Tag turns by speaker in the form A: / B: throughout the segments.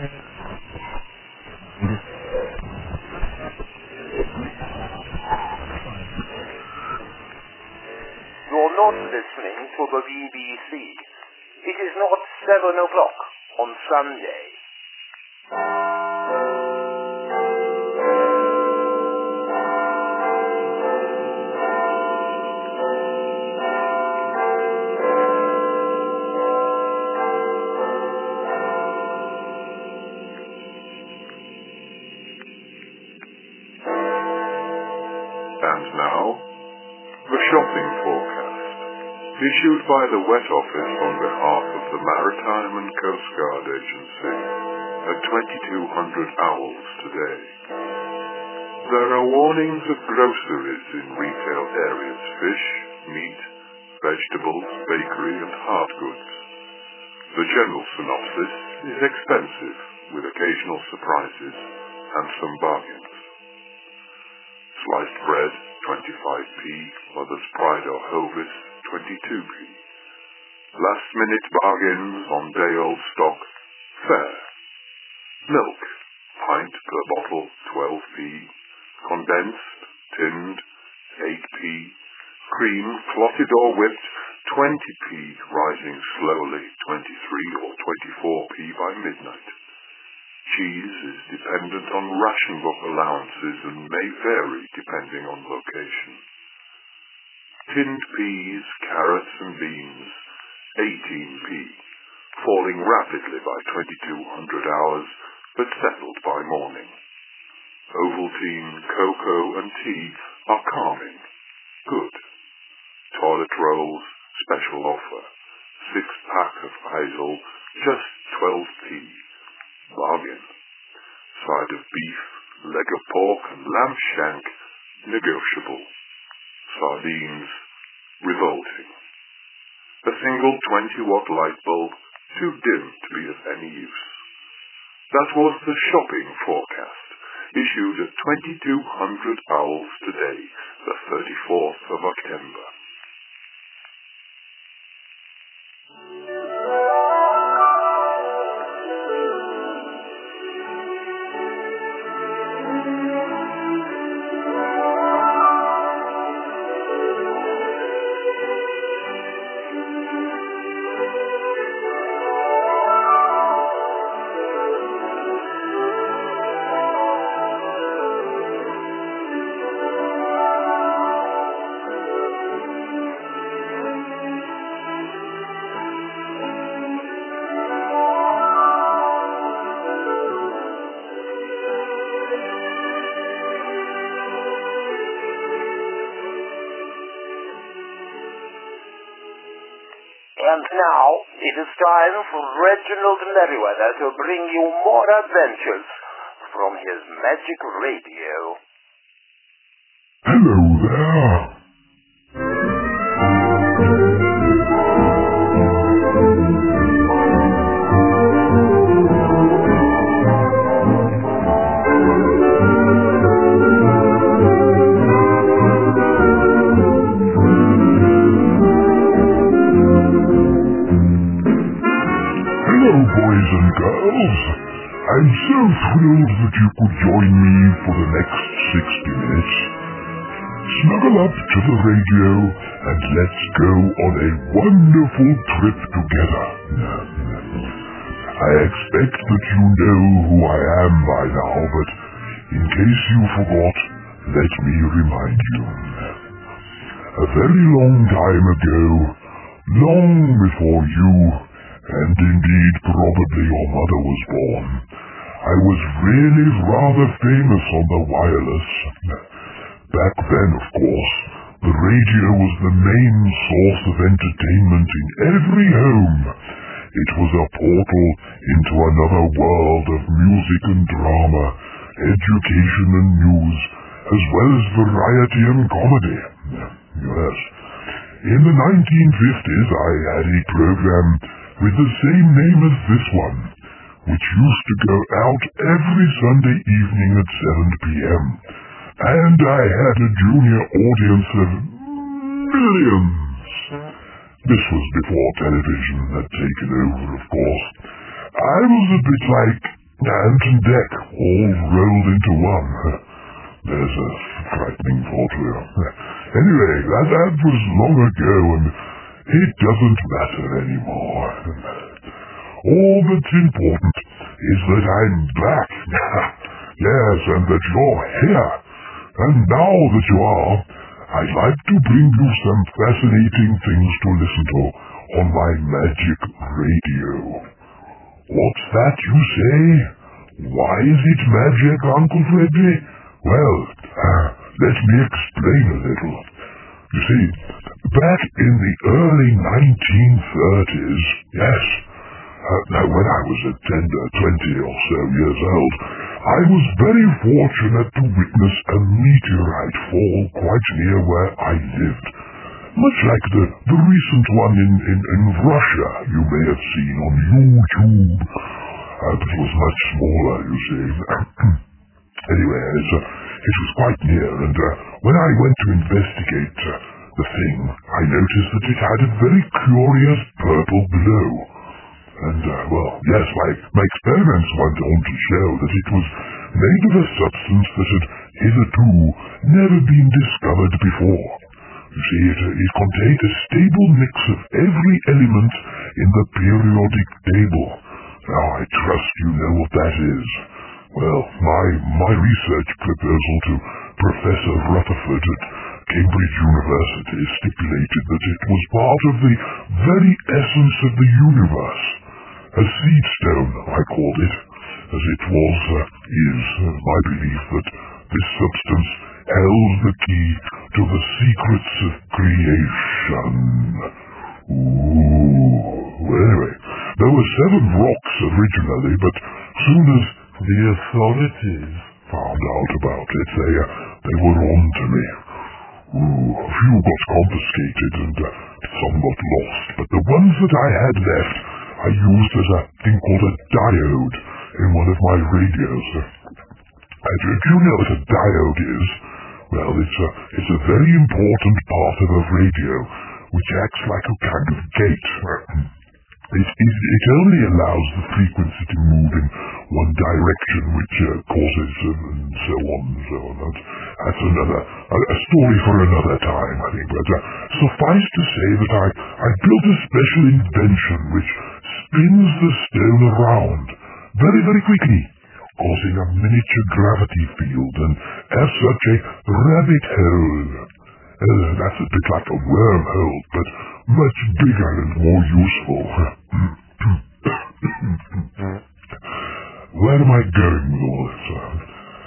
A: You're not listening to the BBC. It is not seven o'clock on Sunday.
B: Issued by the Wet Office on behalf of the Maritime and Coast Guard Agency at 2200 Owls today. There are warnings of groceries in retail areas, fish, meat, vegetables, bakery and hard goods. The general synopsis is expensive, with occasional surprises and some bargains. Sliced bread, 25p. Mother's Pride or Hovis, 22p. Last minute bargains on day old stock, fair. Milk, pint per bottle, 12p. Condensed, tinned, 8p. Cream, clotted or whipped, 20p, rising slowly, 23 or 24p by midnight. Cheese is dependent on ration book allowances and may vary depending on location. Tinned peas, carrots and beans, 18p, falling rapidly by 2200 hours, but settled by morning. Ovaltine, cocoa and tea are calming. Good. Toilet rolls, special offer. Six pack of Izal, just 12p. Bargain. Side of beef, leg of pork and lamb shank, negotiable. Sardines, revolting. A single 20 watt light bulb, too dim to be of any use. That was the shopping forecast, issued at 2200 owls today, the 34th of October.
A: Time for Reginald Merriweather to bring you more adventures from his magic radio.
C: A wonderful trip together. I expect that you know who I am by now, but in case you forgot, let me remind you. A very long time ago, long before you, and indeed probably your mother was born, I was really rather famous on the wireless. Back then, of course, the radio was the main source of entertainment in every home. It was a portal into another world of music and drama, education and news, as well as variety and comedy. Yes. In the 1950s, I had a program with the same name as this one, which used to go out every Sunday evening at 7 p.m. And I had a junior audience of millions. This was before television had taken over, of course. I was a bit like Ant and Dec all rolled into one. There's a frightening thought here. Anyway, that, that was long ago, and it doesn't matter anymore. All that's important is that I'm back. yes, and that you're here. And now that you are, I'd like to bring you some fascinating things to listen to on my magic radio. What's that you say? Why is it magic, Uncle Freddy? Well, uh, let me explain a little. You see, back in the early 1930s, yes, uh, now when I was a tender 20 or so years old, I was very fortunate to witness a meteorite fall quite near where I lived. Much like the, the recent one in, in, in Russia you may have seen on YouTube. Uh, it was much smaller, you see. anyway, uh, it was quite near, and uh, when I went to investigate uh, the thing, I noticed that it had a very curious purple glow. And, uh, well, yes, my, my experiments went on to show that it was made of a substance that had hitherto never been discovered before. You see, it, it contained a stable mix of every element in the periodic table. Now, I trust you know what that is. Well, my, my research proposal to Professor Rutherford at Cambridge University stipulated that it was part of the very essence of the universe. A seed stone, I called it, as it was, uh, is uh, my belief that this substance held the key to the secrets of creation. Ooh. Anyway, there were seven rocks originally, but soon as the authorities found out about it, they, uh, they were on to me. Ooh, a few got confiscated and uh, some got lost, but the ones that I had left I used as a thing called a diode in one of my radios. Do you know what a diode is? Well, it's a, it's a very important part of a radio, which acts like a kind of gate. It, it, it only allows the frequency to move in one direction, which uh, causes um, and so on and so on. That's, that's another a, a story for another time, I think. But uh, suffice to say that I, I built a special invention which spins the stone around very, very quickly, causing a miniature gravity field and as such a rabbit hole. Uh, that's a bit like a wormhole, but much bigger and more useful. Where am I going with all this?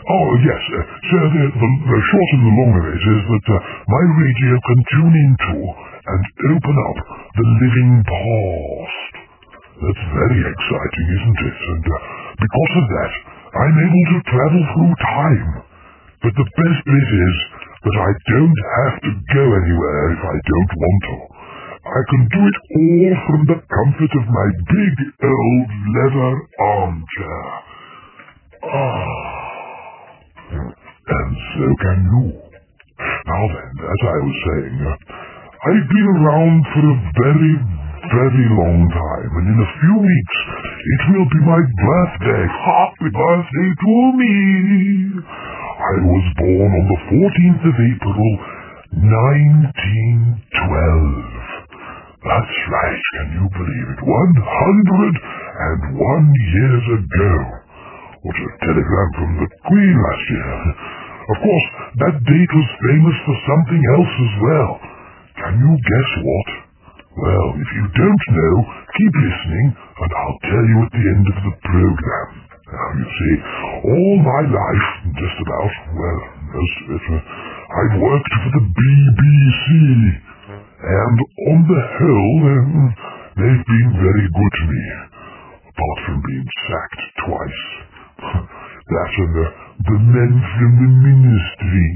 C: Oh, yes. Uh, so the, the, the short and the long of it is that uh, my radio can tune into and open up the living past. That's very exciting, isn't it? And uh, because of that, I'm able to travel through time. But the best bit is that I don't have to go anywhere if I don't want to. I can do it all from the comfort of my big old leather armchair. Ah. And so can you. Now then, as I was saying, uh, I've been around for a very, very long time, and in a few weeks it will be my birthday. Happy birthday to me! I was born on the 14th of April, 1912. That's right, can you believe it? 101 years ago. What a telegram from the Queen last year. Of course, that date was famous for something else as well. Can you guess what? Well, if you don't know, keep listening, and I'll tell you at the end of the program. Now, you see, all my life, just about, well, of it, uh, I've worked for the BBC. And on the whole, um, they've been very good to me, apart from being sacked twice. that and the, the men from the ministry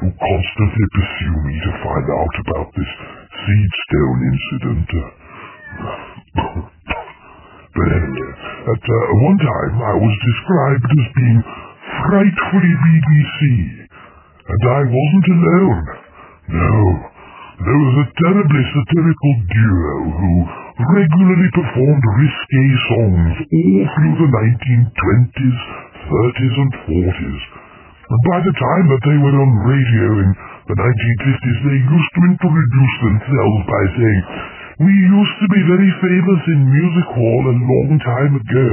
C: who constantly pursue me to find out about this seedstone incident. but anyway, at uh, one time I was described as being frightfully BBC, and I wasn't alone. No, there was a terribly satirical duo who regularly performed risque songs all through the 1920s, 30s and 40s. And by the time that they were on radio in the 1950s, they used to introduce themselves by saying, We used to be very famous in music hall a long time ago.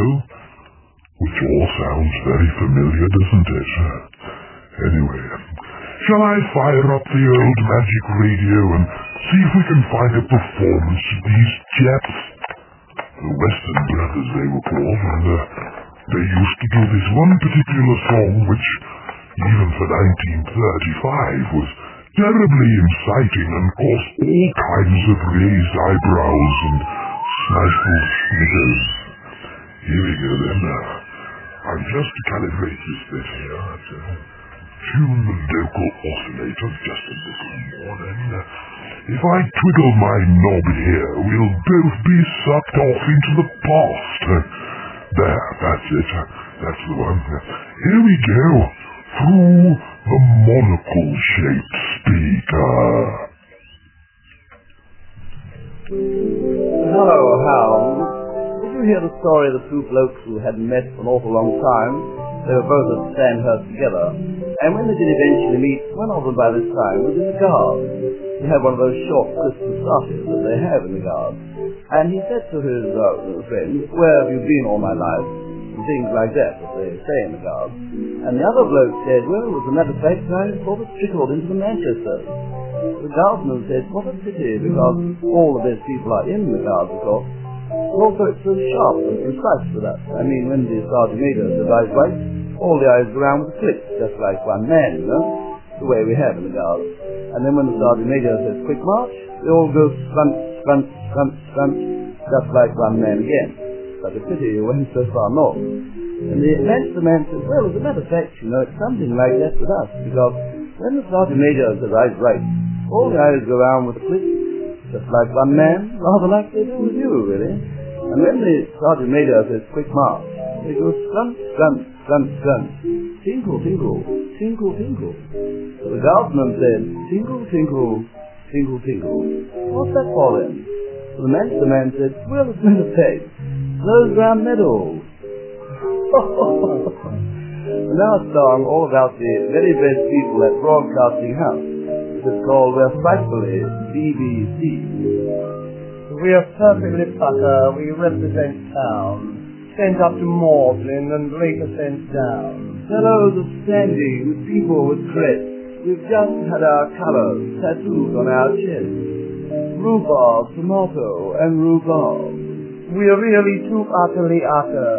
C: Which all sounds very familiar, doesn't it? Anyway, shall I fire up the old magic radio and see if we can find a performance of these chaps? The Western Brothers, they were called, and uh, they used to do this one particular song which, even for 1935, was terribly inciting and caused all kinds of raised eyebrows and stifled snickers. Here we go then. Uh, I'll just calibrate this bit here. Uh, tune the local oscillator just a little more then. Uh, if I twiddle my knob here, we'll both be sucked off into the past. Uh, there, that's it. Uh, that's the one. Uh, here we go. Through the monocle-shaped speaker.
D: Hello, Hound. Did you hear the story of the two blokes who hadn't met for an awful long time? They were both at Sandhurst together. And when they did eventually meet, one of them by this time was in the Guards. He had one of those short Christmas starches that they have in the Guards. And he said to his uh, friend, where have you been all my life? And things like that, that they say in the Guards. And the other bloke said, well, as a matter of fact, I sort of trickled into the Manchester. The guardsman said, what a pity, because all the best people are in the Guards, of course. Also, it's so sharp and precise for that. I mean, when the sergeant major says eyes right, all the eyes go around with a click, just like one man, you know, the way we have in the Guards. And then when the sergeant major says quick march, they all go scrunch, scrunch, scrunch, scrunch, just like one man again. But a pity you went so far north. And the Manchester man says, well, as a matter of fact, you know, it's something like that with us, because when the sergeant major eyes right, all the eyes go around with a click, just like one man, rather like they do with you, really. And when the sergeant major says quick march, they go scrunch, scrunch, scrunch, scrunch, tinkle, tinkle, tinkle, tinkle. So the guardsman said, tinkle, tinkle, tinkle, tinkle. What's that for then? So the Manchester man said, well, it's meant to say, those round medals. now a song all about the very best people at Broadcasting House. It's called uh, We're Frightfully BBC.
E: We are perfectly pucker. We represent town. Sent up to Magdalen and later sent down.
D: Fellows are standing with people with crests. We've just had our colours tattooed on our chests. Rhubarb, tomato, and rhubarb.
E: We are really too utterly utter.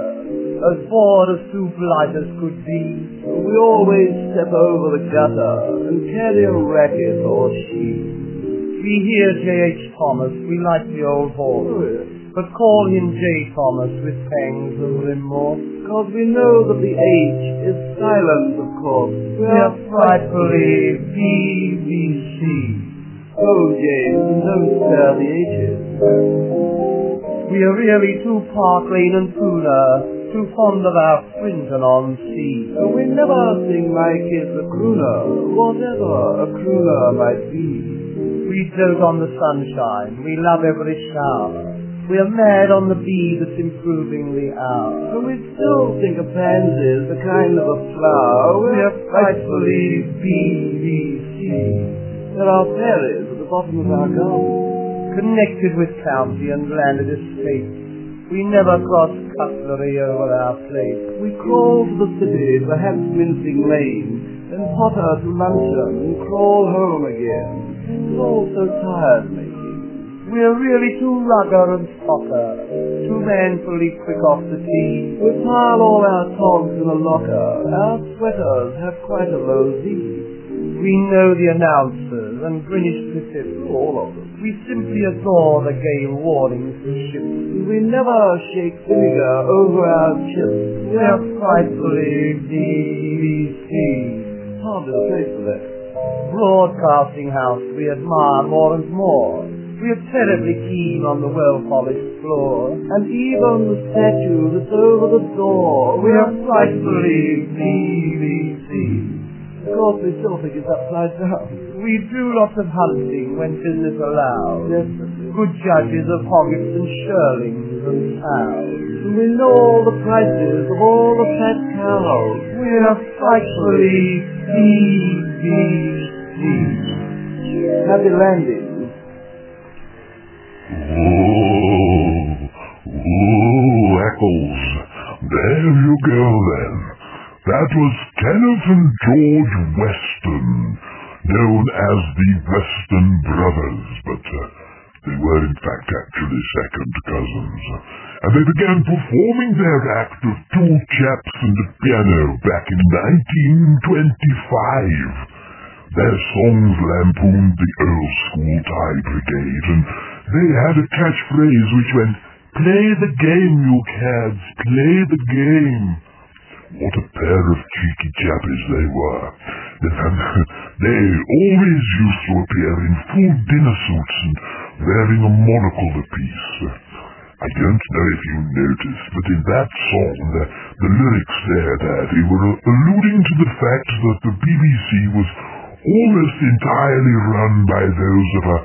E: As bored as two blighters could be.
D: We always step over the gutter and carry a racket or sheet.
E: We hear J.H. Thomas. We like the old horse. Oh, but call him J. Thomas with pangs of remorse.
D: Cause we know that the H is silent, of course.
E: We are frightfully BBC.
D: Oh, James, don't spare the H's.
E: We are really too Park Lane and Poona, too fond of our Swinton on sea.
D: So We never sing like it's a crooner, whatever a crooner might be.
E: We dote on the sunshine, we love every shower. We are mad on the bee that's improving the hour.
D: But we still think a pansy's a kind of a flower.
E: We are frightfully BBC.
D: There are fairies at the bottom of our garden.
E: Connected with county and landed estate. We never cross cutlery over our plate.
D: We crawl to the city, perhaps mincing lane, then potter to luncheon and crawl home again. It's all so tired making.
E: We are really too rugger and socker, too manfully quick off the tee.
D: We pile all our togs in a locker. Our sweaters have quite a low Z.
E: We know the announcers and Greenwich Pacific,
D: all of them.
E: We simply adore the gale warnings to ships.
D: We never shake vinegar over our chips.
E: We are frightfully BBC.
D: Hardly the place for that.
E: Broadcasting house we admire more and more. We are terribly keen on the well-polished floor.
D: And even the statue that's over the door.
E: We are frightfully BBC.
D: Course, still think it's upside down.
E: We do lots of hunting when business allows.
D: Yes,
E: Good judges of hoggets and shearlings and cows.
D: we know all the prices of all the fat cows.
E: We're frightfully BBC.
D: Happy landing.
C: Oh, oh, Eccles. There you go then. That was Kenneth and George Western, known as the Western Brothers, but uh, they were in fact actually second cousins. And they began performing their act of two chaps and a piano back in 1925. Their songs lampooned the old school tie brigade, and they had a catchphrase which went, Play the game, you cads, play the game. What a pair of cheeky chappies they were. They always used to appear in full dinner suits and wearing a monocle apiece. I don't know if you noticed, but in that song, the, the lyrics there, there, they were alluding to the fact that the BBC was almost entirely run by those of a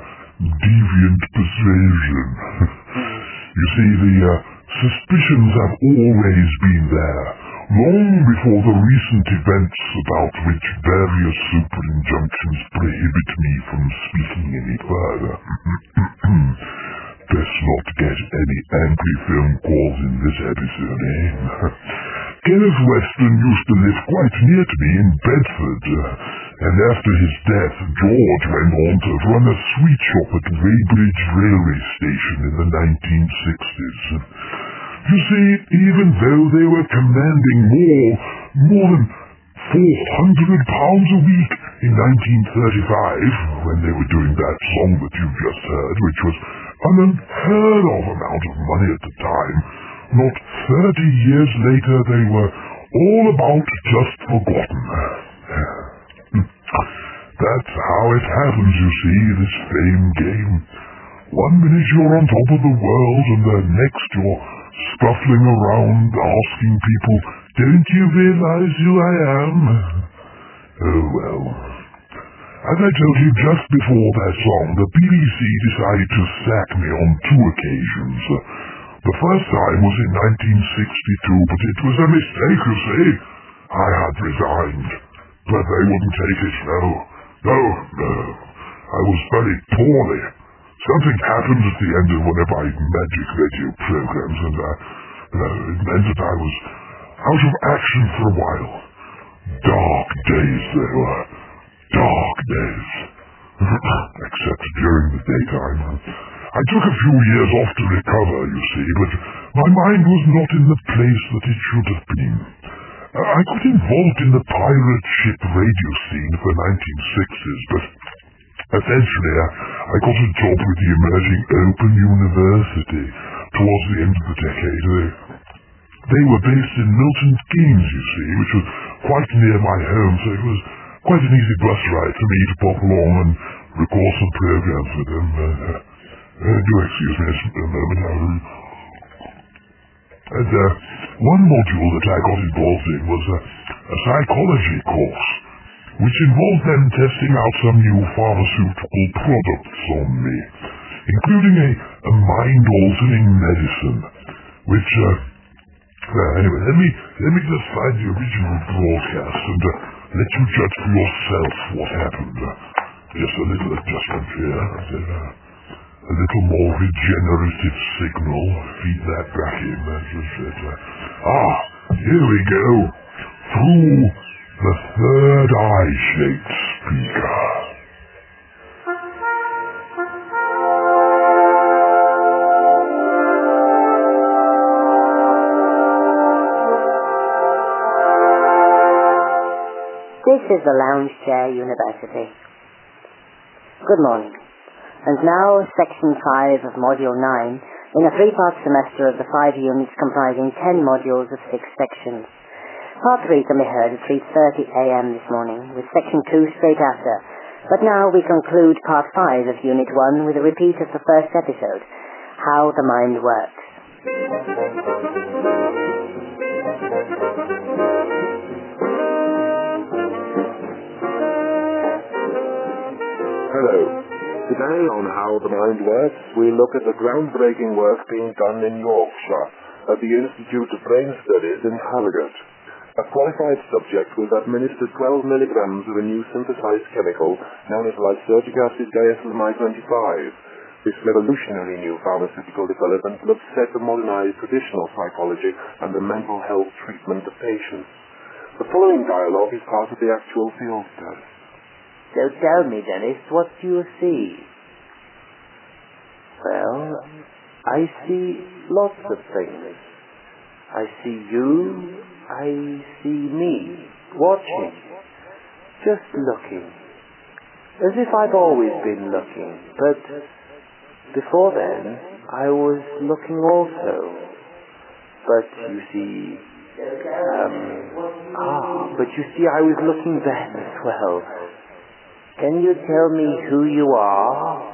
C: deviant persuasion. you see, the uh, suspicions have always been there, long before the recent events about which various super injunctions prohibit me from speaking any further. Best not get any angry film calls in this episode, eh? Kenneth Western used to live quite near to me in Bedford, and after his death, George went on to run a sweet shop at Weybridge Railway Station in the 1960s. You see, even though they were commanding more, more than four hundred pounds a week in 1935, when they were doing that song that you've just heard, which was an unheard of amount of money at the time, not thirty years later they were all about just forgotten. That's how it happens, you see, this fame game. One minute you're on top of the world, and the next you're scuffling around asking people, don't you realize who I am? Oh well. As I told you just before that song, the BBC decided to sack me on two occasions. The first time was in 1962, but it was a mistake, you see. I had resigned, but they wouldn't take it, no. No, no. I was very poorly. Something happened at the end of one of my magic radio programs, and uh, uh, it meant that I was out of action for a while. Dark days they were. Dark days. Except during the daytime. I took a few years off to recover, you see, but my mind was not in the place that it should have been. Uh, I got involved in the pirate ship radio scene the 1960s, but eventually I, I got a job with the emerging Open University towards the end of the decade. They, they were based in Milton Keynes, you see, which was quite near my home, so it was quite an easy bus ride for me to pop along and record some programs with them. Uh, uh, do excuse me a moment. And uh, one module that I got involved in was a, a psychology course, which involved them testing out some new pharmaceutical products on me, including a, a mind-altering medicine, which, uh, anyway, let me, let me just find the original broadcast and uh, let you judge for yourself what happened. Uh, just a little adjustment here. Then, uh, a little more regenerative signal. Feed that back in. That's just it. Uh, ah, here we go. Through the third eye-shaped speaker.
F: This is the Lounge Chair University. Good morning. And now Section 5 of Module 9 in a three-part semester of the five units comprising 10 modules of six sections. Part 3 can be heard at 3.30 a.m. this morning with Section 2 straight after. But now we conclude Part 5 of Unit 1 with a repeat of the first episode, How the Mind Works.
B: Hello. Today on How the Mind Works, we look at the groundbreaking work being done in Yorkshire at the Institute of Brain Studies in Harrogate. A qualified subject was administered 12 milligrams of a new synthesized chemical known as lysergic acid diethylamide-25. This revolutionary new pharmaceutical development will upset the modernized traditional psychology and the mental health treatment of patients. The following dialogue is part of the actual field test.
G: So tell me, Dennis, what do you see? Well, I see lots of things. I see you, I see me, watching, just looking, as if I've always been looking, but before then I was looking also. But you see, um, ah, but you see I was looking then as well. Can you tell me who you are?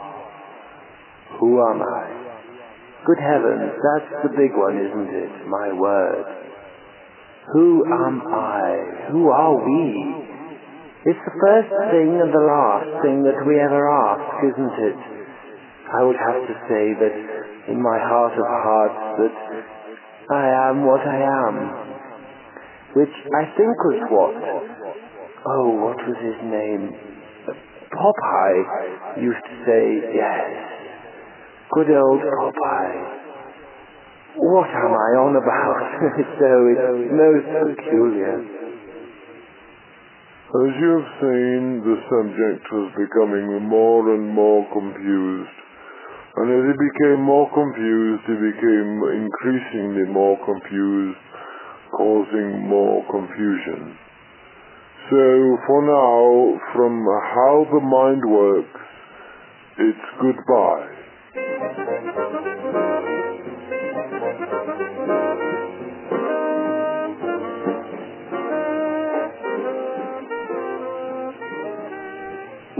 G: Who am I? Good heavens, that's the big one, isn't it? My word. Who am I? Who are we? It's the first thing and the last thing that we ever ask, isn't it? I would have to say that in my heart of hearts that I am what I am. Which I think was what? Oh, what was his name? Popeye used to say, yes, good old Popeye. What am I on about? so it's most peculiar.
B: As you have seen, the subject was becoming more and more confused. And as he became more confused, he became increasingly more confused, causing more confusion. So for now, from how the mind works, it's goodbye.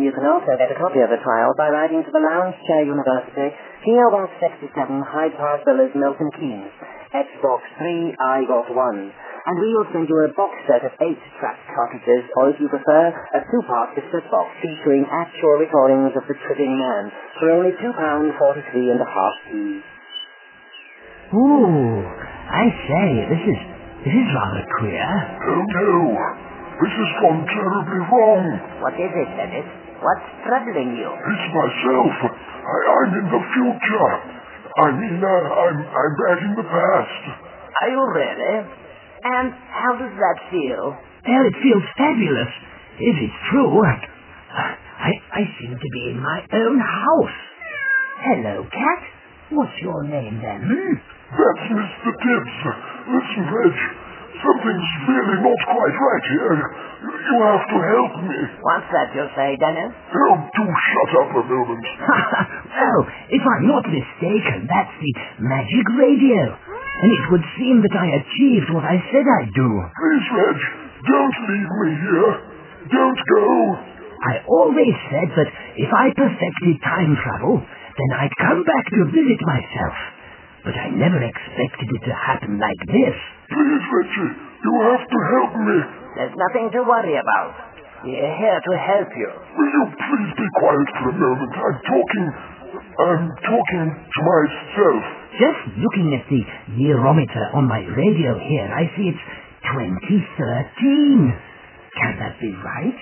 F: You can also get a copy of the trial by writing to the Lounge Chair University, PO Box 67, Hyde Park Villas, Milton Keynes, Xbox 3, I got 1. And we will send you a box set of eight track cartridges, or if you prefer, a two-part cassette box featuring actual recordings of the Tripping Man for only £2.43 and a half each.
H: Ooh, I say, this is this is rather queer.
C: Oh no! This has gone terribly wrong.
G: What is it, Dennis? What's troubling you?
C: It's myself. I, I'm in the future. I mean, uh, I'm, I'm back in the past.
G: Are you really? And how does that feel?
H: Well, it feels fabulous. If it's true, I, I seem to be in my own house. Hello, cat. What's your name then? Hmm?
C: That's Mr. Tibbs. Listen, Reg, something's really not quite right here. You have to help me.
G: What's that you say, Dennis?
C: Oh, do shut up a moment.
H: well, oh, if I'm not mistaken, that's the magic radio. And it would seem that I achieved what I said I'd do.
C: Please, Reg, don't leave me here. Don't go.
H: I always said that if I perfected time travel, then I'd come back to visit myself. But I never expected it to happen like this.
C: Please, Reggie, you have to help me.
G: There's nothing to worry about. We're here to help you.
C: Will you please be quiet for a moment? I'm talking. I'm talking to myself.
H: Just looking at the nearometer on my radio here, I see it's 2013. Can that be right?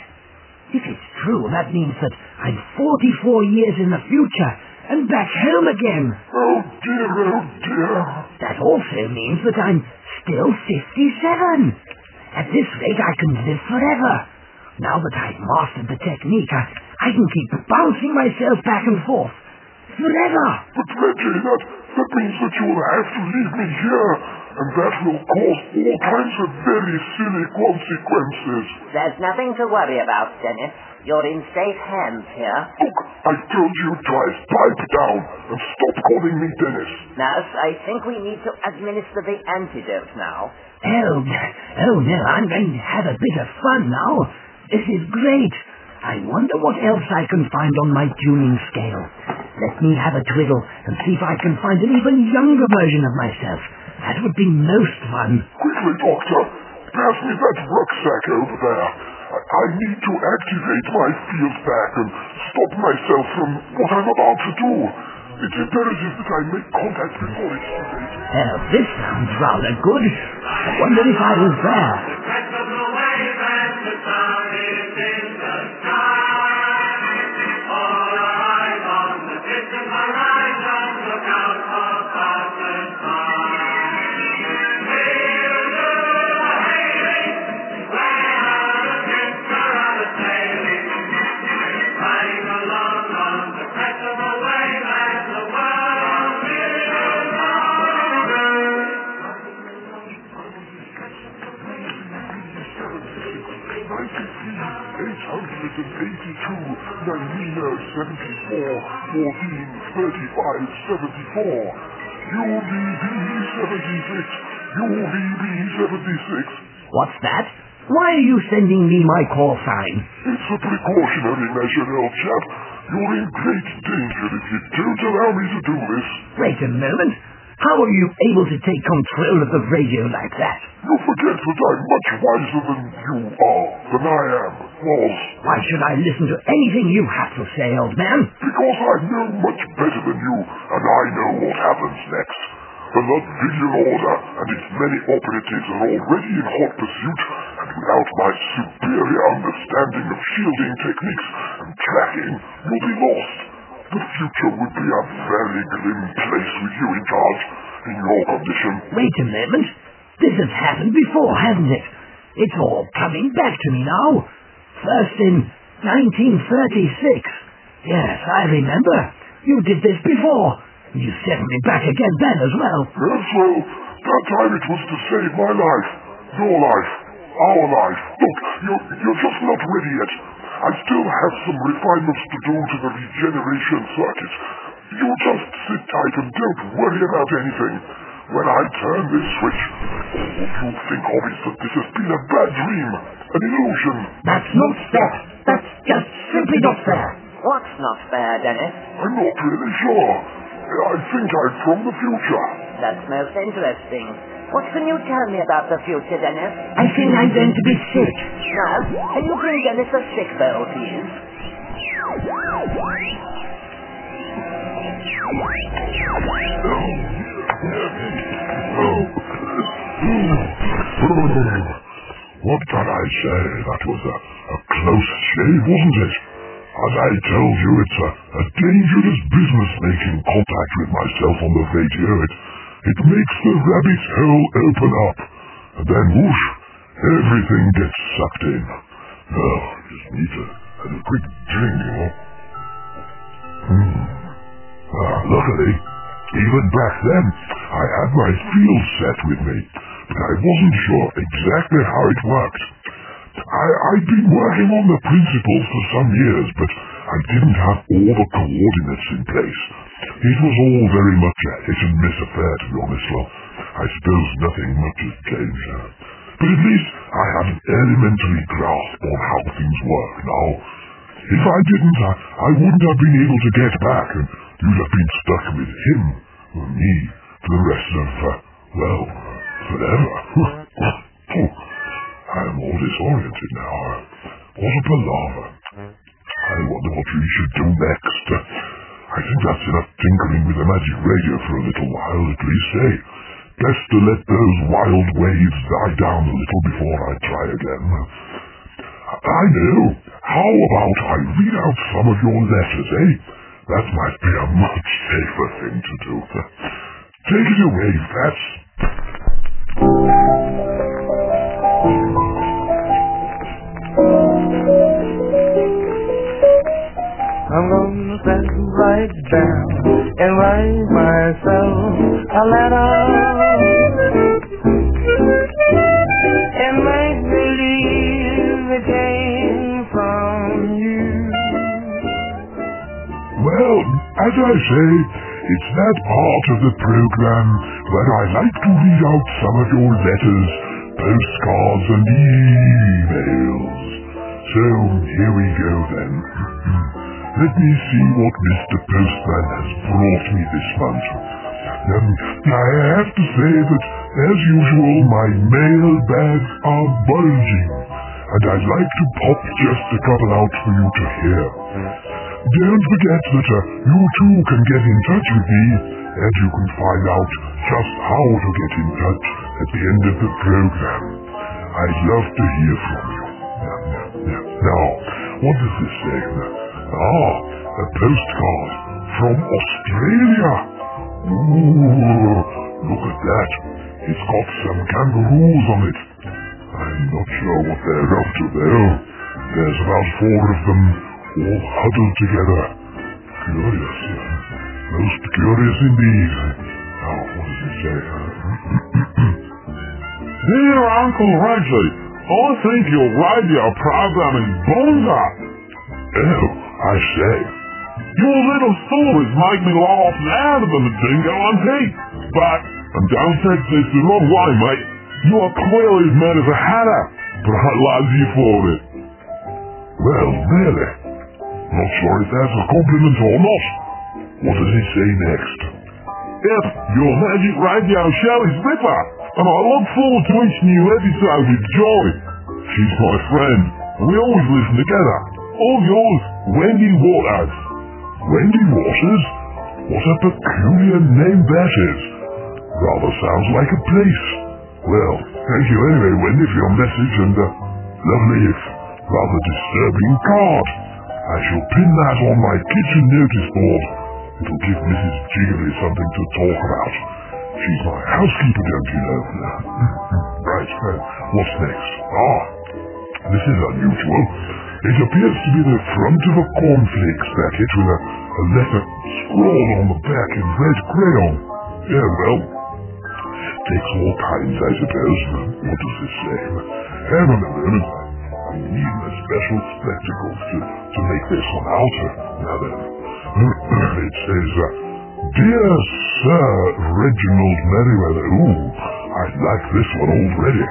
H: If it's true, that means that I'm 44 years in the future and back home again.
C: Oh dear, oh dear.
H: That also means that I'm still 57. At this rate, I can live forever. Now that I've mastered the technique, I, I can keep bouncing myself back and forth. Forever.
C: But Reggie, that, that means that you will have to leave me here, and that will cause all kinds of very silly consequences.
G: There's nothing to worry about, Dennis. You're in safe hands here.
C: Look, I told you twice, pipe down, and stop calling me Dennis.
G: Nurse, I think we need to administer the antidote now.
H: Oh, oh no, I'm going to have a bit of fun now. This is great. I wonder what else I can find on my tuning scale. Let me have a twiddle and see if I can find an even younger version of myself. That would be most fun.
C: Quickly, Doctor, pass me that rucksack over there. I, I need to activate my field back and stop myself from what I'm about to do. It's imperative that I make contact before it's too late.
H: Well, this sounds rather good. I wonder if I was there.
C: Thirty-five, seventy-four, UVB seventy-six, UVB seventy-six.
H: What's that? Why are you sending me my call sign?
C: It's a precautionary measure, old chap. You're in great danger if you don't allow me to do this.
H: Wait a moment. How are you able to take control of the radio like that?
C: You forget that I'm much wiser than you are, than I am,
H: Why should I listen to anything you have to say, old man?
C: Because I know much better than you, and I know what happens next. The Ludvigian Order and its many operatives are already in hot pursuit, and without my superior understanding of shielding techniques and tracking, you'll be lost. The future would be a very grim place with you in charge, in your condition.
H: Wait a moment. This has happened before, hasn't it? It's all coming back to me now. First in 1936. Yes, I remember. You did this before. You sent me back again then as well.
C: Yes, well, that time it was to save my life, your life, our life. Look, you're, you're just not ready yet. I still have some refinements to do to the regeneration circuit. You just sit tight and don't worry about anything. When I turn this switch, oh, all you think of is that this has been a bad dream, an illusion.
H: That's not fair. That's just simply not fair.
F: What's not fair, Dennis?
C: I'm not really sure. I think I'm from the future.
F: That's most interesting. What can you tell me about the future, Dennis?
H: I think I'm going to be sick.
F: Now, can you bring Dennis a sick bowl, please?
C: What can I say? That was a, a close shave, wasn't it? As I told you, it's a, a dangerous business making contact with myself on the radio. It, it makes the rabbit's hole open up. And then whoosh, everything gets sucked in. Oh, just need to have a quick drink, you know. Hmm. Ah, luckily, even back then, I had my field set with me, but I wasn't sure exactly how it worked. I, I'd been working on the principles for some years, but I didn't have all the coordinates in place. It was all very much a hit and miss affair, to be honest. Well, I suppose nothing much has changed. uh, But at least I had an elementary grasp on how things work now. If I didn't, I, I wouldn't have been able to get back, and you'd have been stuck with him, or me, for the rest of, uh, well, forever. I'm all disoriented now. What a palaver. I wonder what we should do next. I think that's enough tinkering with the magic radio for a little while, at least, eh? Best to let those wild waves die down a little before I try again. I know. How about I read out some of your letters, eh? That might be a much safer thing to do. Take it away, Fats.
E: I'm gonna sit right down and write myself a letter
C: Well, as I say, it's that part of the program where I like to read out some of your letters, postcards, and emails. So, here we go then. Let me see what Mr. Postman has brought me this month. Um, I have to say that, as usual, my mail bags are bulging. and I'd like to pop just a couple out for you to hear. Don't forget that uh, you too can get in touch with me, and you can find out just how to get in touch at the end of the program. I'd love to hear from you. Now, what does this say? Ah, a postcard from Australia. Ooh, look at that. It's got some kangaroos on it. I'm not sure what they're up to though. There's about four of them all huddled together. Curious. Most curious indeed. Now, what does it say? Dear Uncle Reggie, I think your radio program is bonza. Oh, I say. Your little stories make me laugh louder than the dingo on tape. But, and don't take this the wrong way, mate. You are clearly as mad as a hatter, but I love you for it. Well, really? Not sure if that's a compliment or not. What does it say next? If your magic radio show is Ripper, and I look forward to each new episode with joy. She's my friend, and we always listen together. All yours, Wendy Waters. Wendy Waters? What a peculiar name that is. Rather sounds like a place. Well, thank you anyway, Wendy, for your message and uh, lovely if rather disturbing card. I shall pin that on my kitchen notice board. It'll give Mrs. Jiggly something to talk about. She's my housekeeper, don't you know? right, well, what's next? Ah, this is unusual. It appears to be the front of a cornflakes packet with a, a letter scrawled on the back in red crayon. Yeah, well, takes all kinds, I suppose. What does this say? Hang on a. I need my special spectacles to, to make this one out. Now then, it says, uh, Dear Sir Reginald Merriweather. Ooh, I like this one already.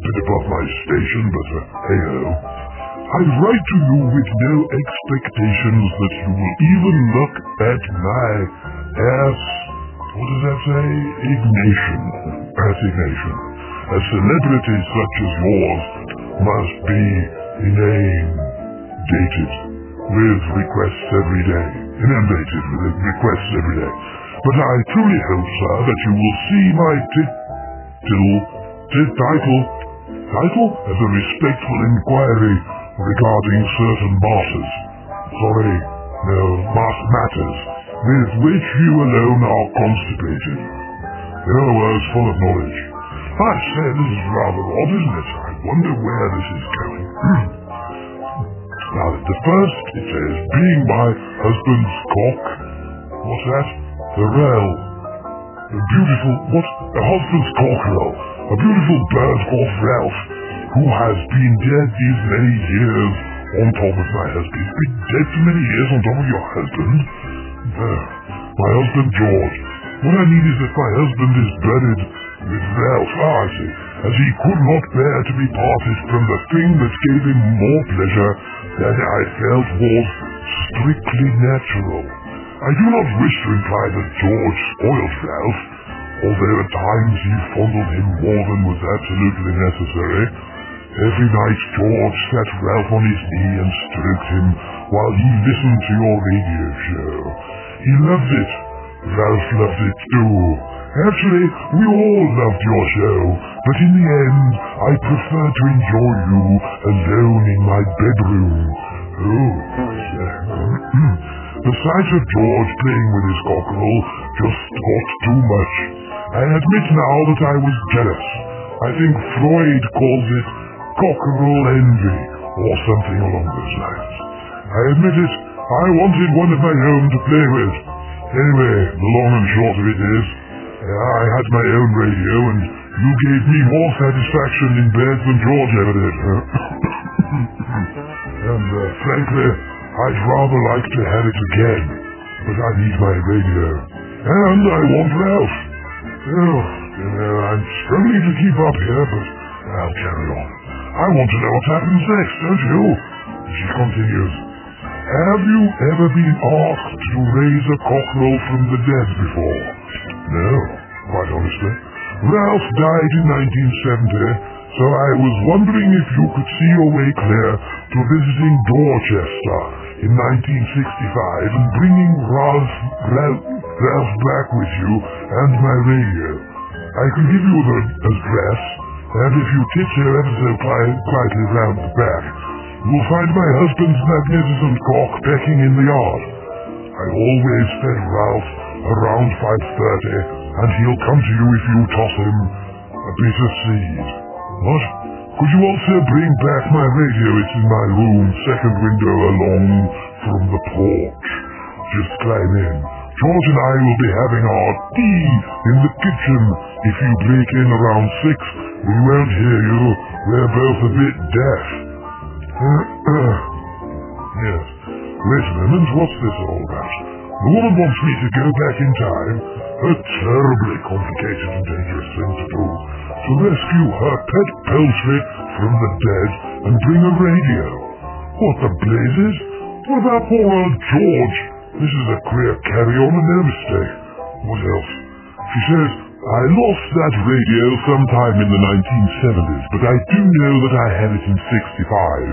C: Bit above my station, but uh, hey-ho. I write to you with no expectations that you will even look at my ass. What does that say? Ignation. Assignation. A celebrity such as yours must be inundated with requests every day. Inundated with requests every day. But I truly hope, sir, that you will see my title, title, title as a respectful inquiry regarding certain matters. Sorry, no, mass matters, with which you alone are constipated. Other words, full of knowledge. I say, this is rather odd, isn't it? Wonder where this is going. now, the first, it says, being my husband's cock. What's that? The rel. A beautiful, what? A husband's cockerel. A beautiful bird called Ralph, who has been dead these many years on top of my husband. He's been dead for many years on top of your husband? There. My husband George. What I mean is that my husband is buried with Ralph, ah, I see, as he could not bear to be parted from the thing that gave him more pleasure than I felt was strictly natural. I do not wish to imply that George spoiled Ralph, although at times he fondled him more than was absolutely necessary. Every night George sat Ralph on his knee and stroked him while he listened to your radio show. He loved it. Ralph loved it too. Actually, we all loved your show, but in the end, I prefer to enjoy you alone in my bedroom. Oh, yeah. the sight of George playing with his cockerel just got too much. I admit now that I was jealous. I think Freud calls it cockerel envy, or something along those lines. I admit it, I wanted one of my own to play with. Anyway, the long and short of it is, I had my own radio, and you gave me more satisfaction in bed than George ever did. and uh, frankly, I'd rather like to have it again, but I need my radio. And I want Ralph. Oh, you know, I'm struggling to keep up here, but I'll carry on. I want to know what happens next, don't you? She continues. Have you ever been asked to raise a cockerel from the dead before? No, quite honestly. Ralph died in 1970, So I was wondering if you could see your way clear to visiting Dorchester in 1965 and bringing Ralph, Ralph, Ralph back with you and my radio. I can give you the address, and if you tiptoe ever so qui- quietly round the back, you'll find my husband's magnificent cock pecking in the yard. I always fed Ralph around 5.30, and he'll come to you if you toss him a bit of seed. What? Could you also bring back my radio? It's in my room, second window along from the porch. Just climb in. George and I will be having our tea in the kitchen. If you break in around six, we won't hear you. We're both a bit deaf. yes. Wait a what's this all about? The woman wants me to go back in time. A terribly complicated and dangerous thing to do. To rescue her pet poultry from the dead and bring a radio. What the blazes? What about poor old George? This is a queer carry-on and no mistake. What else? She says, I lost that radio sometime in the 1970s, but I do know that I had it in 65.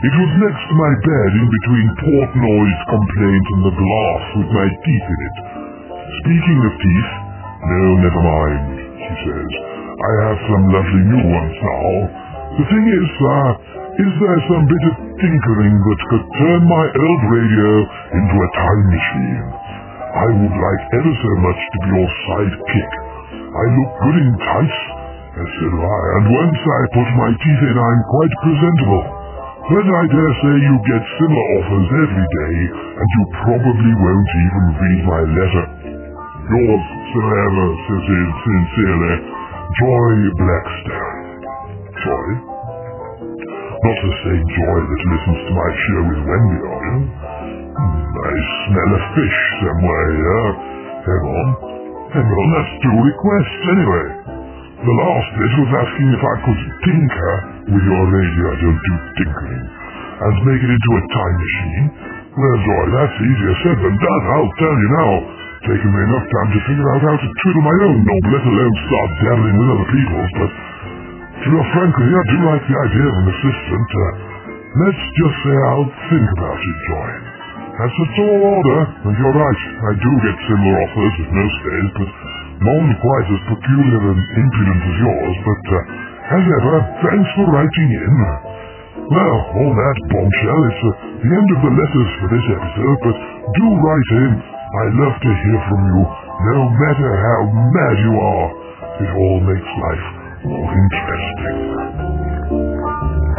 C: It was next to my bed in between Portnoy's complaint and the glass with my teeth in it. Speaking of teeth, no, never mind, she says. I have some lovely new ones now. The thing is, uh, is there some bit of tinkering that could turn my old radio into a time machine? I would like ever so much to be your sidekick. I look good in tights, as do I, and once I put my teeth in, I'm quite presentable. But I dare say you get similar offers every day, and you probably won't even read my letter. Yours so ever, sincerely, Joy Blackstone. Joy? Not the same Joy that listens to my show with Wendy, are you? Hmm, I smell a fish somewhere here. Hang on. Hang on, that's two requests anyway. The last bit was asking if I could tinker with your radio, I don't do tinkering, and make it into a time machine. Well, Joy, that's easier said than done, I'll tell you now. Taken me enough time to figure out how to twiddle my own knob, let alone start dabbling with other people's, but to be frankly, I do like the idea of an assistant. Uh, let's just say I'll think about it, Joy. That's a tall order, and you're right, I do get similar offers with most days, but none quite as peculiar and impudent as yours, but uh, as ever, thanks for writing in. Well, all that bombshell, it's uh, the end of the letters for this episode, but do write in. I love to hear from you, no matter how mad you are. It all makes life more interesting.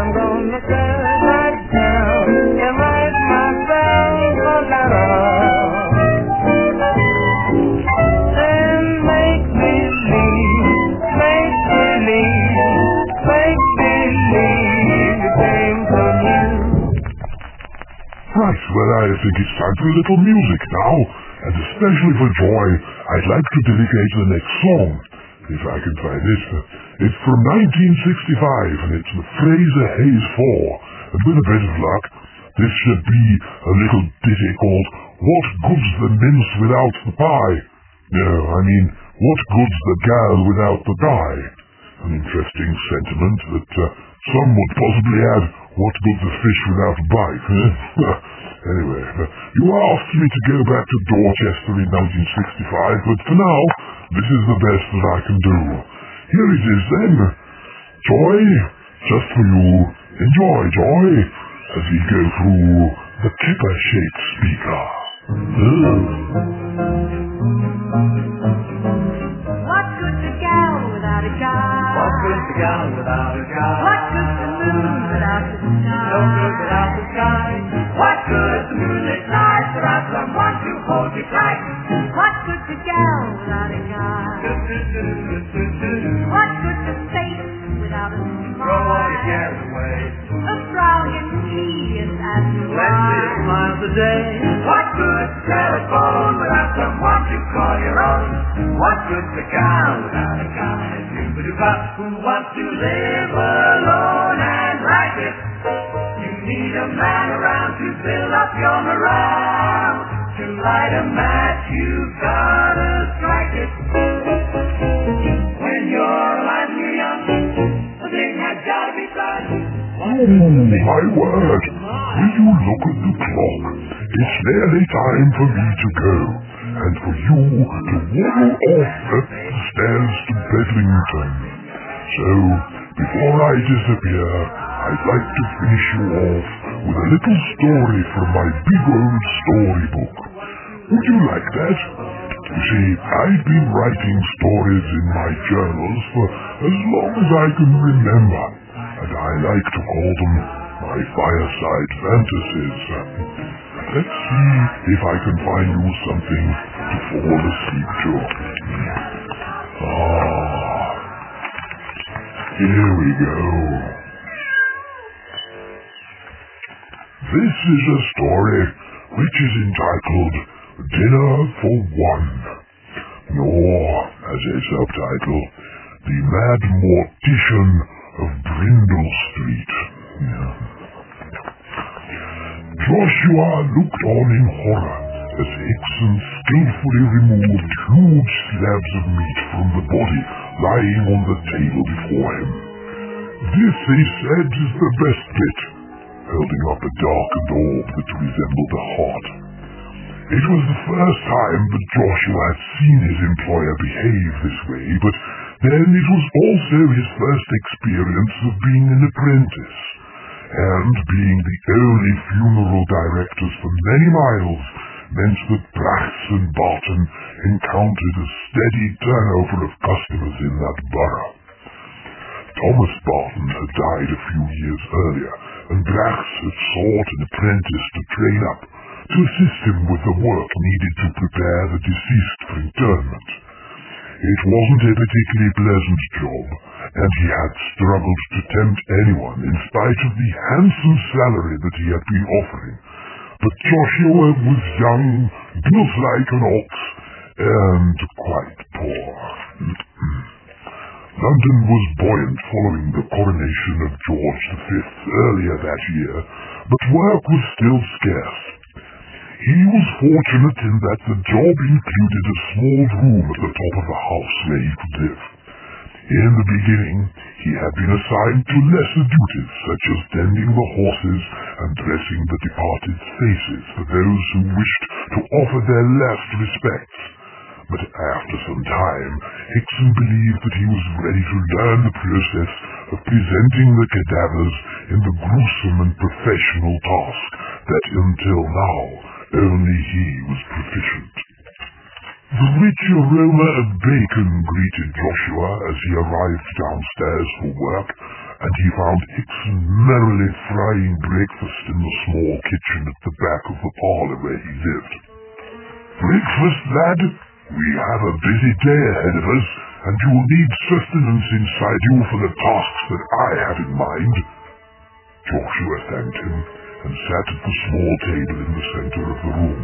I: I'm gonna go right down and write myself a letter and make believe, make believe, make believe it came from you.
C: Right, well, I think it's time for a little music now, and especially for Joy, I'd like to dedicate the next song, if I can find it. It's from 1965, and it's the Fraser Hayes 4, and with a bit of luck, this should be a little ditty called What Good's the Mince Without the Pie? No, I mean, What Good's the Gal Without the Guy? An interesting sentiment that uh, some would possibly add, What Good's the Fish Without a Bite? Anyway, uh, you asked me to go back to Dorchester in 1965, but for now, this is the best that I can do. Here it is then. Joy, just for you. Enjoy, Joy, as we go through the Kipper-shaped speaker. Oh.
J: What good's a gal without a guy?
I: What good's the gal without a guy?
J: What good's the moon without the sky?
I: No good good's without
J: a guy? What good's a face without a
I: Throw all your
J: smile?
I: cares away.
J: A frown and tedious as to
I: Let's live
J: why.
I: miles a day. What good's a telephone without someone to call your own? What gal without a guy? Who wants to live alone and like it? You need a man around to build up your morale. Light a match, you've gotta strike it. When you're alive and you're young, a big
C: My word, will you look at the clock? It's nearly time for me to go, and for you to waddle off up the stairs to Bedlington. So, before I disappear, I'd like to finish you off with a little story from my big old storybook. Would you like that? You see, I've been writing stories in my journals for as long as I can remember, and I like to call them my fireside fantasies. Let's see if I can find you something to fall asleep to. Ah, here we go. This is a story which is entitled Dinner for One, or, as a subtitle, The Mad Mortician of Brindle Street. Joshua looked on in horror as Hickson skillfully removed huge slabs of meat from the body lying on the table before him. This, he said, is the best bit, holding up a darkened orb that resembled a heart. It was the first time that Joshua had seen his employer behave this way, but then it was also his first experience of being an apprentice. And being the only funeral directors for many miles meant that Brass and Barton encountered a steady turnover of customers in that borough. Thomas Barton had died a few years earlier, and Brass had sought an apprentice to train up to assist him with the work needed to prepare the deceased for interment. It wasn't a particularly pleasant job, and he had struggled to tempt anyone in spite of the handsome salary that he had been offering. But Joshua was young, built like an ox, and quite poor. London was buoyant following the coronation of George V earlier that year, but work was still scarce. He was fortunate in that the job included a small room at the top of the house where he could live. In the beginning, he had been assigned to lesser duties such as tending the horses and dressing the departed's faces for those who wished to offer their last respects. But after some time, Hickson believed that he was ready to learn the process of presenting the cadavers in the gruesome and professional task that until now only he was proficient. The rich aroma of bacon greeted Joshua as he arrived downstairs for work, and he found Hickson merrily frying breakfast in the small kitchen at the back of the parlor where he lived. Breakfast, lad? We have a busy day ahead of us, and you will need sustenance inside you for the tasks that I have in mind. Joshua thanked him and sat at the small table in the center of the room.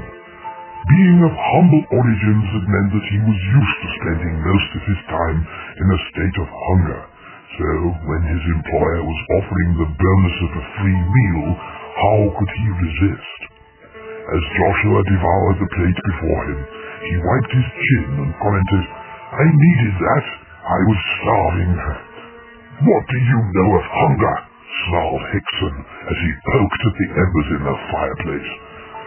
C: Being of humble origins, it meant that he was used to spending most of his time in a state of hunger. So, when his employer was offering the bonus of a free meal, how could he resist? As Joshua devoured the plate before him, he wiped his chin and commented, I needed that. I was starving. What do you know of hunger? Snarled Hickson as he poked at the embers in the fireplace.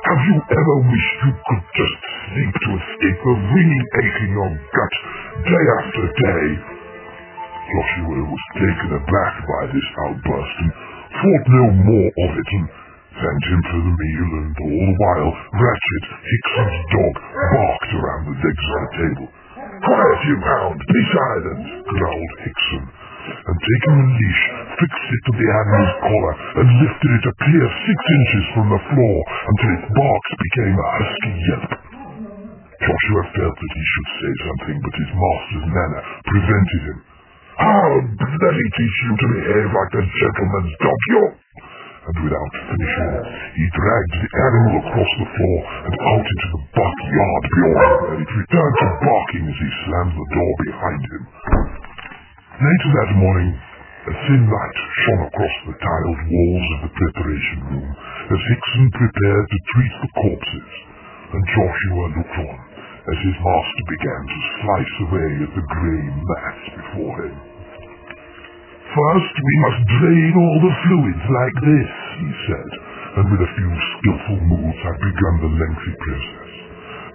C: Have you ever wished you could just sleep to escape the ringing ache in your gut day after day? Joshua was taken aback by this outburst and thought no more of it and thanked him for the meal and all the while Ratchet, Hickson's dog, barked around the legs of the table. Quiet, you hound! Be silent! growled Hickson, and taking a leash, fixed it to the animal's collar and lifted it a clear six inches from the floor until its barks became a husky yelp. Joshua felt that he should say something, but his master's manner prevented him. I'll bloody teach you to behave like a gentleman's dog, you and without finishing, he dragged the animal across the floor and out into the backyard beyond, and it returned to barking as he slammed the door behind him. Later that morning, a thin light shone across the tiled walls of the preparation room as Hickson prepared to treat the corpses, and Joshua looked on as his master began to slice away at the grey mass before him. First, we must drain all the fluids like this, he said, and with a few skillful moves had begun the lengthy process.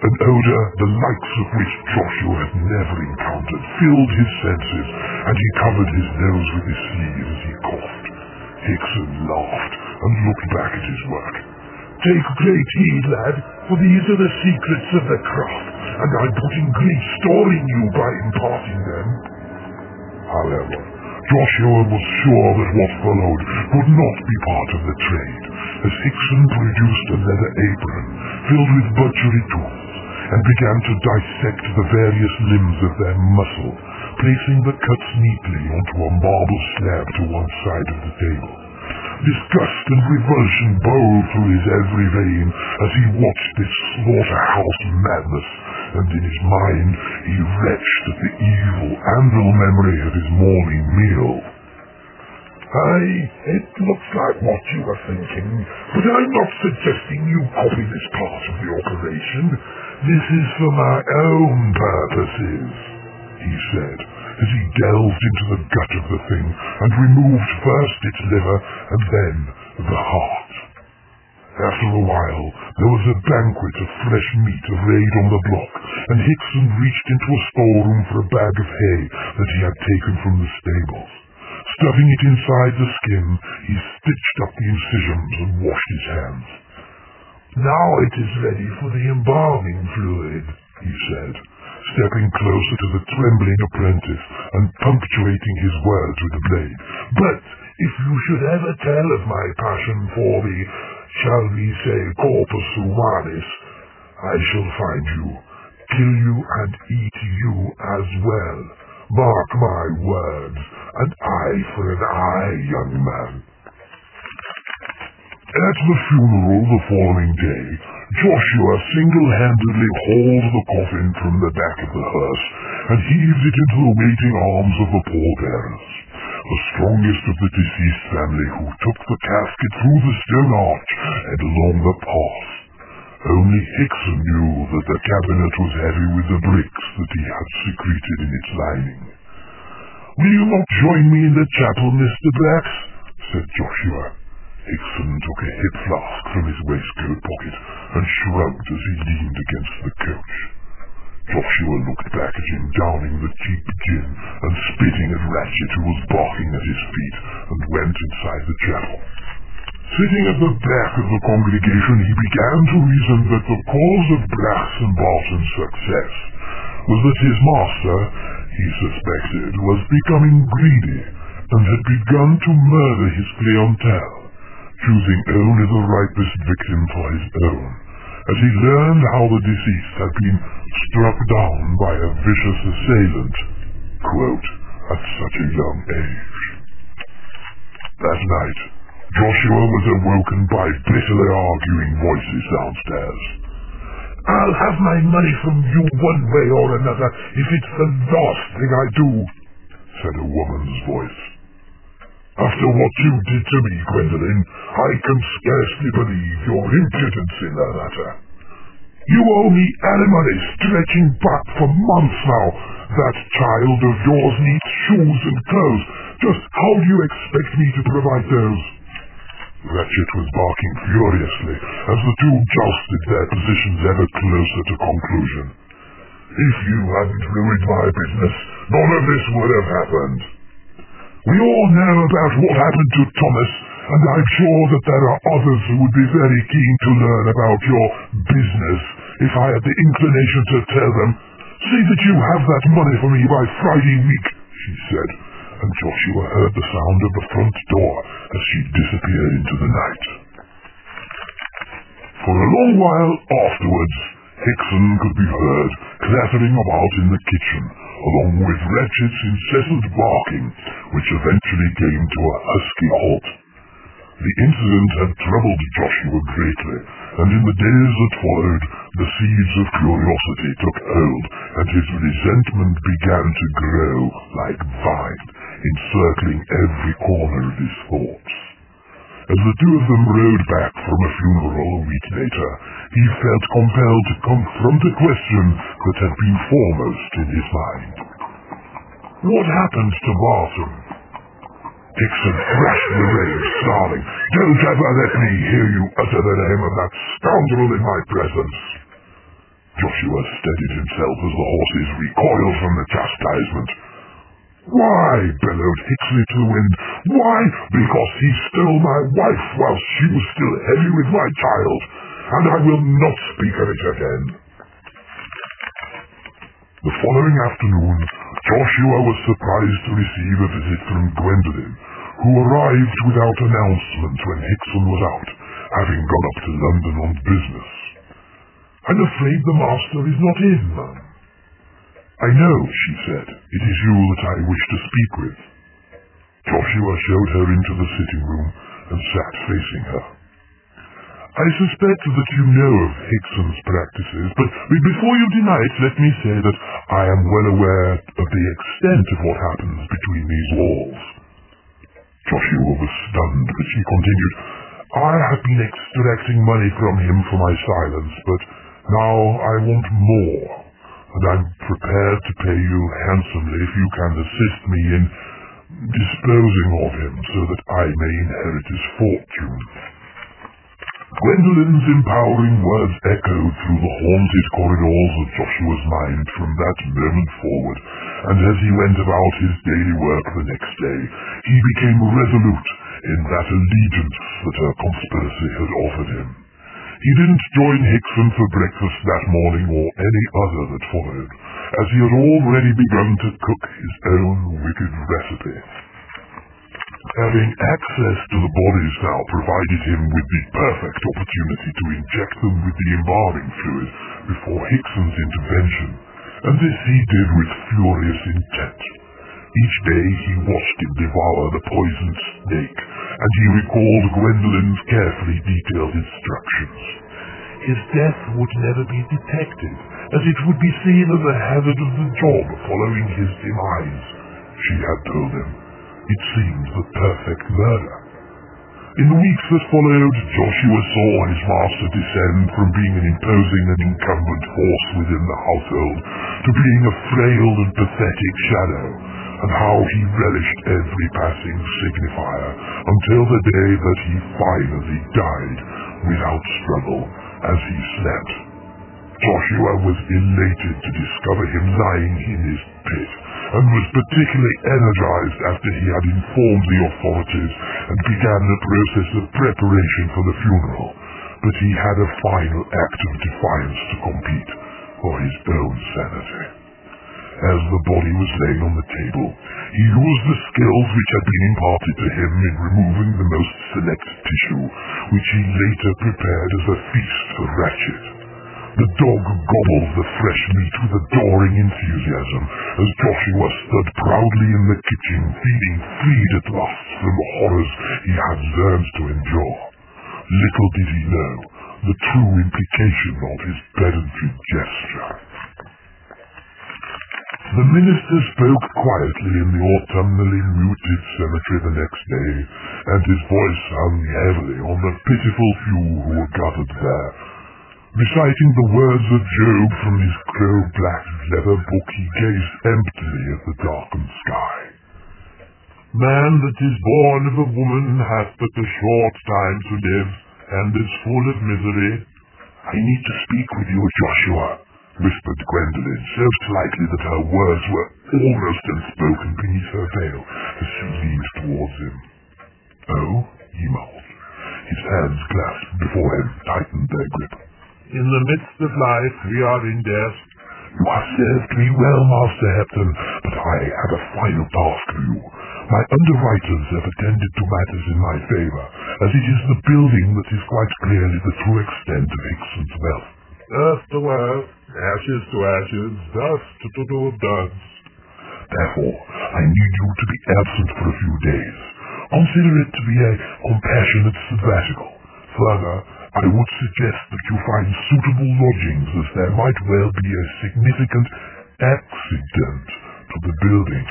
C: An odor the likes of which Joshua had never encountered filled his senses, and he covered his nose with his sleeve as he coughed. Hickson laughed and looked back at his work. Take great heed, lad, for these are the secrets of the craft, and I'm putting great store in you by imparting them. However, Joshua was sure that what followed could not be part of the trade, as Hickson produced a leather apron filled with butchery tools and began to dissect the various limbs of their muscle, placing the cuts neatly onto a marble slab to one side of the table. Disgust and revulsion bowled through his every vein as he watched this slaughterhouse madness, and in his mind he retched at the evil anvil memory of his morning meal. Aye, it looks like what you were thinking, but I'm not suggesting you copy this part of the operation. This is for my own purposes, he said, as he delved into the gut of the thing and removed first its liver and then the heart. After a while, there was a banquet of fresh meat arrayed on the block, and Hickson reached into a storeroom for a bag of hay that he had taken from the stables. Stuffing it inside the skin, he stitched up the incisions and washed his hands. Now it is ready for the embalming fluid, he said, stepping closer to the trembling apprentice and punctuating his words with the blade. But if you should ever tell of my passion for the, shall we say, corpus humanis, I shall find you, kill you and eat you as well. Mark my words, an eye for an eye, young man. At the funeral the following day, Joshua single-handedly hauled the coffin from the back of the hearse and heaved it into the waiting arms of the pallbearers, the strongest of the deceased family who took the casket through the stone arch and along the path. Only Hickson knew that the cabinet was heavy with the bricks that he had secreted in its lining. Will you not join me in the chapel, Mr. Brass? said Joshua. Hickson took a hip flask from his waistcoat pocket and shrugged as he leaned against the couch. Joshua looked back at him downing the cheap gin and spitting at Ratchet who was barking at his feet and went inside the chapel. Sitting at the back of the congregation, he began to reason that the cause of Brass and Barton's success was that his master, he suspected, was becoming greedy and had begun to murder his clientele choosing only the ripest victim for his own, as he learned how the deceased had been struck down by a vicious assailant, quote, at such a young age. That night, Joshua was awoken by bitterly arguing voices downstairs. I'll have my money from you one way or another if it's the last thing I do, said a woman's voice. After what you did to me, Gwendolen, I can scarcely believe your impudence in the matter. You owe me alimony stretching back for months now. That child of yours needs shoes and clothes. Just how do you expect me to provide those? Ratchet was barking furiously as the two jousted their positions ever closer to conclusion. If you hadn't ruined my business, none of this would have happened. We all know about what happened to Thomas, and I'm sure that there are others who would be very keen to learn about your business if I had the inclination to tell them. See that you have that money for me by Friday week, she said, and Joshua heard the sound of the front door as she disappeared into the night. For a long while afterwards, Hickson could be heard clattering about in the kitchen, along with Ratchet's incessant barking, which eventually came to a husky halt. The incident had troubled Joshua greatly, and in the days that followed, the seeds of curiosity took hold, and his resentment began to grow like vine, encircling every corner of his thoughts. As the two of them rode back from a funeral a week later, he felt compelled to confront a question that had been foremost in his mind. What happened to Barton? Hickson thrashed the rage, snarling, Don't ever let me hear you utter the name of that scoundrel in my presence. Joshua steadied himself as the horses recoiled from the chastisement. Why? bellowed Hicksley to the wind. Why? Because he stole my wife whilst she was still heavy with my child, and I will not speak of it again. The following afternoon, Joshua was surprised to receive a visit from Gwendolen, who arrived without announcement when Hickson was out, having gone up to London on business. I'm afraid the master is not in, ma'am. I know, she said. It is you that I wish to speak with. Joshua showed her into the sitting room and sat facing her. I suspect that you know of Hickson's practices, but before you deny it, let me say that I am well aware of the extent of what happens between these walls. Joshua was stunned, but she continued, I have been extracting money from him for my silence, but now I want more, and I'm prepared to pay you handsomely if you can assist me in disposing of him so that I may inherit his fortune. Gwendolen's empowering words echoed through the haunted corridors of Joshua's mind from that moment forward, and as he went about his daily work the next day, he became resolute in that allegiance that her conspiracy had offered him. He didn't join Hickson for breakfast that morning or any other that followed, as he had already begun to cook his own wicked recipe. Having access to the bodies now provided him with the perfect opportunity to inject them with the embalming fluid before Hickson's intervention, and this he did with furious intent. Each day he watched him devour the poisoned snake, and he recalled Gwendolen's carefully detailed instructions. His death would never be detected, as it would be seen as a hazard of the job following his demise, she had told him. It seemed the perfect murder. In the weeks that followed, Joshua saw his master descend from being an imposing and incumbent force within the household to being a frail and pathetic shadow, and how he relished every passing signifier until the day that he finally died without struggle as he slept. Joshua was elated to discover him lying in his pit, and was particularly energized after he had informed the authorities and began the process of preparation for the funeral. But he had a final act of defiance to complete for his own sanity. As the body was laying on the table, he used the skills which had been imparted to him in removing the most select tissue, which he later prepared as a feast for Ratchet. The dog gobbled the fresh meat with adoring enthusiasm as Joshua stood proudly in the kitchen, feeling freed at last from the horrors he had learned to endure. Little did he know the true implication of his pedantry gesture. The minister spoke quietly in the autumnally muted cemetery the next day, and his voice hung heavily on the pitiful few who were gathered there. Reciting the words of Job from his crow-black leather book, he gazed emptily at the darkened sky. Man that is born of a woman hath but a short time to live, and is full of misery. I need to speak with you, Joshua, whispered Gwendolen, so slightly that her words were almost unspoken beneath her veil as she leaned towards him. Oh, he mouthed. His hands clasped before him tightened their grip. In the midst of life we are in death. You have served me well, Master Hepton, but I have a final task for you. My underwriters have attended to matters in my favor, as it is the building that is quite clearly the true extent of Hickson's wealth. Earth to earth, ashes to ashes, dust to, dust. Therefore, I need you to be absent for a few days. Consider it to be a compassionate sabbatical. Further, I would suggest that you find suitable lodgings as there might well be a significant accident to the building.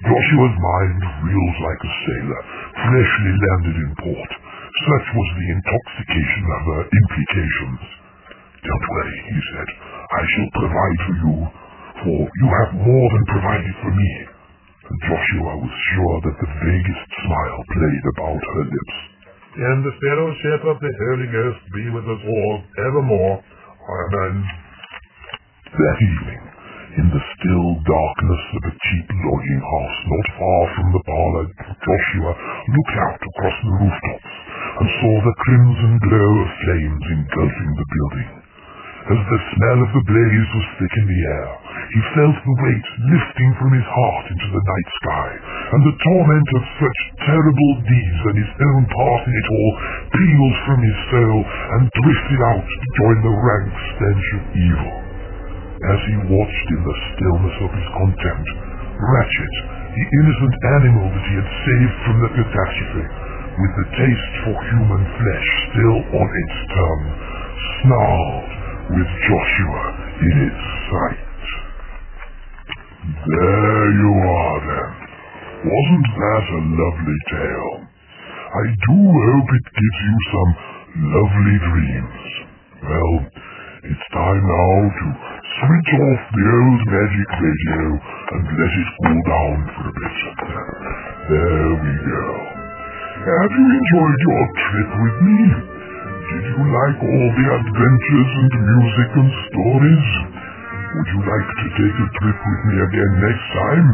C: Joshua's mind reeled like a sailor, freshly landed in port. Such was the intoxication of her implications. Don't worry, he said. I shall provide for you, for you have more than provided for me. And Joshua was sure that the vaguest smile played about her lips.
B: And the fellowship of the Holy Ghost be with us all evermore. Amen.
C: That evening, in the still darkness of a cheap lodging house not far from the parlor, Joshua looked out across the rooftops and saw the crimson glow of flames engulfing the building. As the smell of the blaze was thick in the air, he felt the weight lifting from his heart into the night sky, and the torment of such terrible deeds and his own part in it all peeled from his soul and drifted out to join the rank stench of evil. As he watched in the stillness of his contempt, Ratchet, the innocent animal that he had saved from the catastrophe, with the taste for human flesh still on its tongue, snarled with Joshua in its sight. There you are then. Wasn't that a lovely tale? I do hope it gives you some lovely dreams. Well, it's time now to switch off the old magic radio and let it cool down for a bit. There we go. Have you enjoyed your trip with me? Did you like all the adventures and music and stories? Would you like to take a trip with me again next time?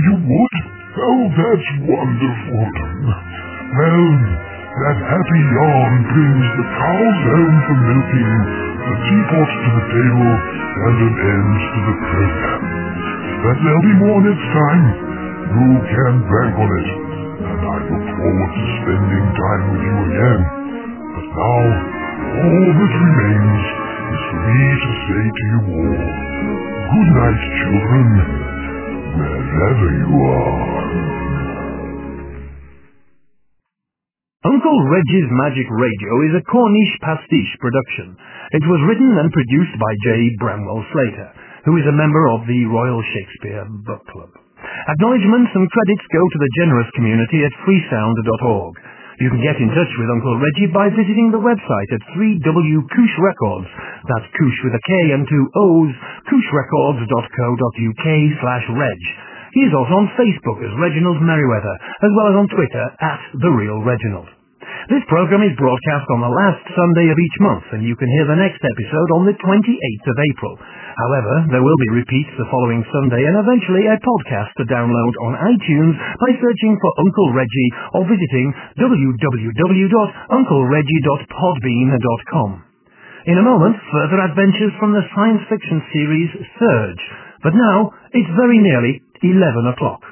C: You would? Oh, that's wonderful. Well, that happy yawn brings the cows home for milking, the teapot to the table, and an end to the program. But there'll be more next time. You can bank on it. And I look forward to spending time with you again. Now, all that remains is for me to say to you all, good night, children, wherever you are.
K: Uncle Reggie's Magic Radio is a Cornish pastiche production. It was written and produced by J. Bramwell Slater, who is a member of the Royal Shakespeare Book Club. Acknowledgements and credits go to the generous community at freesound.org. You can get in touch with Uncle Reggie by visiting the website at 3W Koosh Records. That's Koosh with a K and two O's, kooshrecords.co.uk slash reg. He is also on Facebook as Reginald Merriweather, as well as on Twitter at The Real Reginald. This program is broadcast on the last Sunday of each month, and you can hear the next episode on the 28th of April. However, there will be repeats the following Sunday and eventually a podcast to download on iTunes by searching for Uncle Reggie or visiting www.unclereggie.podbean.com. In a moment, further adventures from the science fiction series Surge. But now, it's very nearly 11 o'clock.